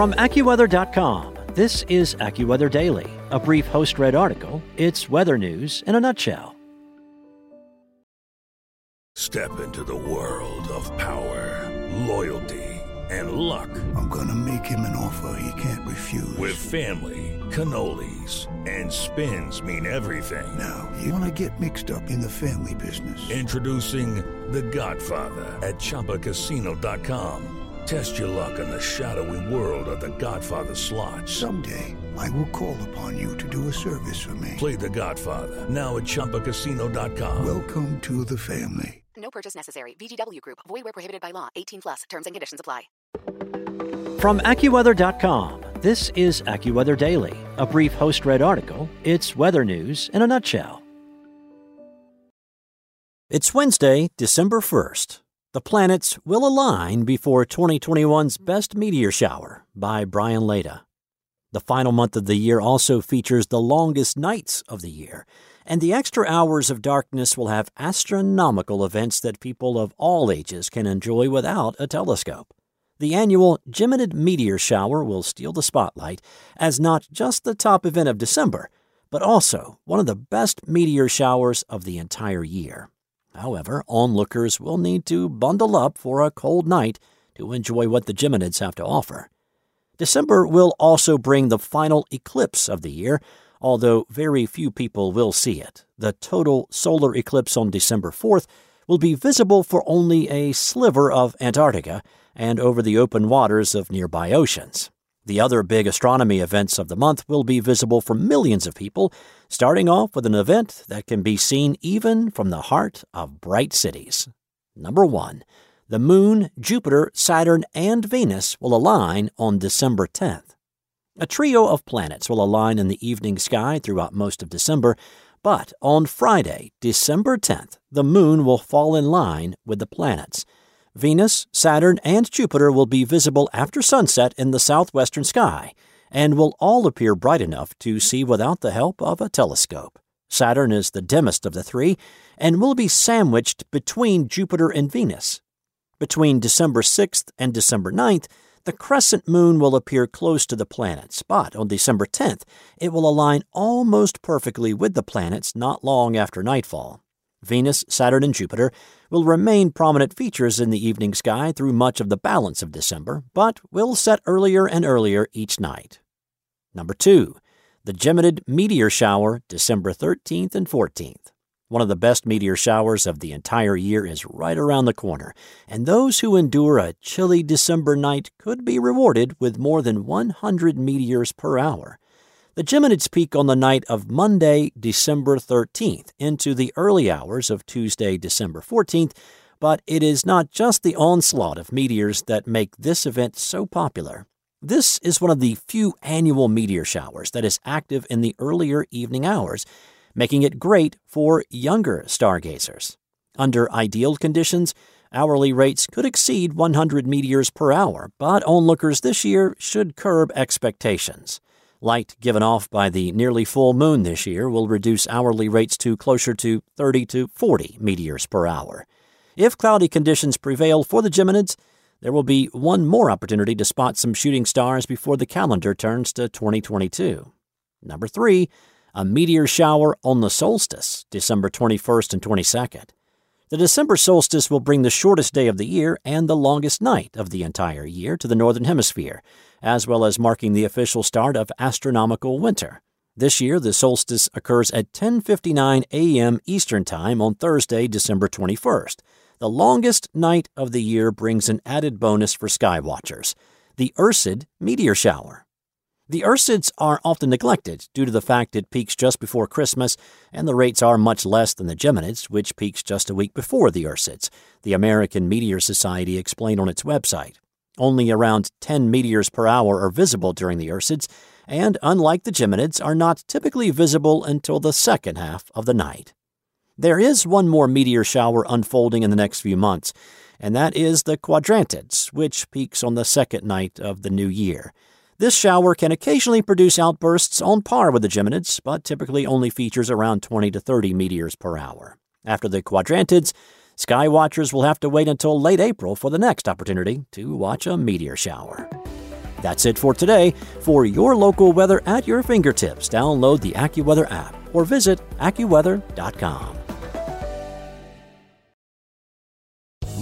From AccuWeather.com, this is AccuWeather Daily, a brief host read article. It's weather news in a nutshell. Step into the world of power, loyalty, and luck. I'm going to make him an offer he can't refuse. With family, cannolis, and spins mean everything. Now, you want to get mixed up in the family business? Introducing The Godfather at Chumbacasino.com. Test your luck in the shadowy world of The Godfather slot. Someday, I will call upon you to do a service for me. Play The Godfather now at Chumbacasino.com. Welcome to the family. No purchase necessary. VGW Group. Void where prohibited by law. 18 plus. Terms and conditions apply. From AccuWeather.com, this is AccuWeather Daily, a brief host read article. It's weather news in a nutshell. It's Wednesday, December 1st. The planets will align before 2021's best meteor shower by Brian Lada. The final month of the year also features the longest nights of the year, and the extra hours of darkness will have astronomical events that people of all ages can enjoy without a telescope. The annual Geminid meteor shower will steal the spotlight as not just the top event of December, but also one of the best meteor showers of the entire year. However, onlookers will need to bundle up for a cold night to enjoy what the Geminids have to offer. December will also bring the final eclipse of the year, although very few people will see it. The total solar eclipse on December 4th will be visible for only a sliver of Antarctica and over the open waters of nearby oceans. The other big astronomy events of the month will be visible for millions of people, starting off with an event that can be seen even from the heart of bright cities. Number one, the Moon, Jupiter, Saturn, and Venus will align on December 10th. A trio of planets will align in the evening sky throughout most of December, but on Friday, December 10th, the Moon will fall in line with the planets. Venus, Saturn, and Jupiter will be visible after sunset in the southwestern sky and will all appear bright enough to see without the help of a telescope. Saturn is the dimmest of the three and will be sandwiched between Jupiter and Venus. Between December 6th and December 9th, the crescent moon will appear close to the planets, but on December 10th, it will align almost perfectly with the planets not long after nightfall. Venus, Saturn, and Jupiter will remain prominent features in the evening sky through much of the balance of December, but will set earlier and earlier each night. Number 2. The Geminid Meteor Shower, December 13th and 14th. One of the best meteor showers of the entire year is right around the corner, and those who endure a chilly December night could be rewarded with more than 100 meteors per hour. The Geminids peak on the night of Monday, December 13th, into the early hours of Tuesday, December 14th, but it is not just the onslaught of meteors that make this event so popular. This is one of the few annual meteor showers that is active in the earlier evening hours, making it great for younger stargazers. Under ideal conditions, hourly rates could exceed 100 meteors per hour, but onlookers this year should curb expectations. Light given off by the nearly full moon this year will reduce hourly rates to closer to 30 to 40 meteors per hour. If cloudy conditions prevail for the Geminids, there will be one more opportunity to spot some shooting stars before the calendar turns to 2022. Number 3, a meteor shower on the solstice, December 21st and 22nd. The December solstice will bring the shortest day of the year and the longest night of the entire year to the Northern Hemisphere, as well as marking the official start of astronomical winter. This year, the solstice occurs at 10:59 a.m. Eastern Time on Thursday, December 21st. The longest night of the year brings an added bonus for skywatchers: the Ursid meteor shower. The Ursids are often neglected due to the fact it peaks just before Christmas, and the rates are much less than the Geminids, which peaks just a week before the Ursids, the American Meteor Society explained on its website. Only around 10 meteors per hour are visible during the Ursids, and unlike the Geminids, are not typically visible until the second half of the night. There is one more meteor shower unfolding in the next few months, and that is the Quadrantids, which peaks on the second night of the new year. This shower can occasionally produce outbursts on par with the Geminids, but typically only features around 20 to 30 meteors per hour. After the Quadrantids, sky watchers will have to wait until late April for the next opportunity to watch a meteor shower. That's it for today. For your local weather at your fingertips, download the AccuWeather app or visit AccuWeather.com.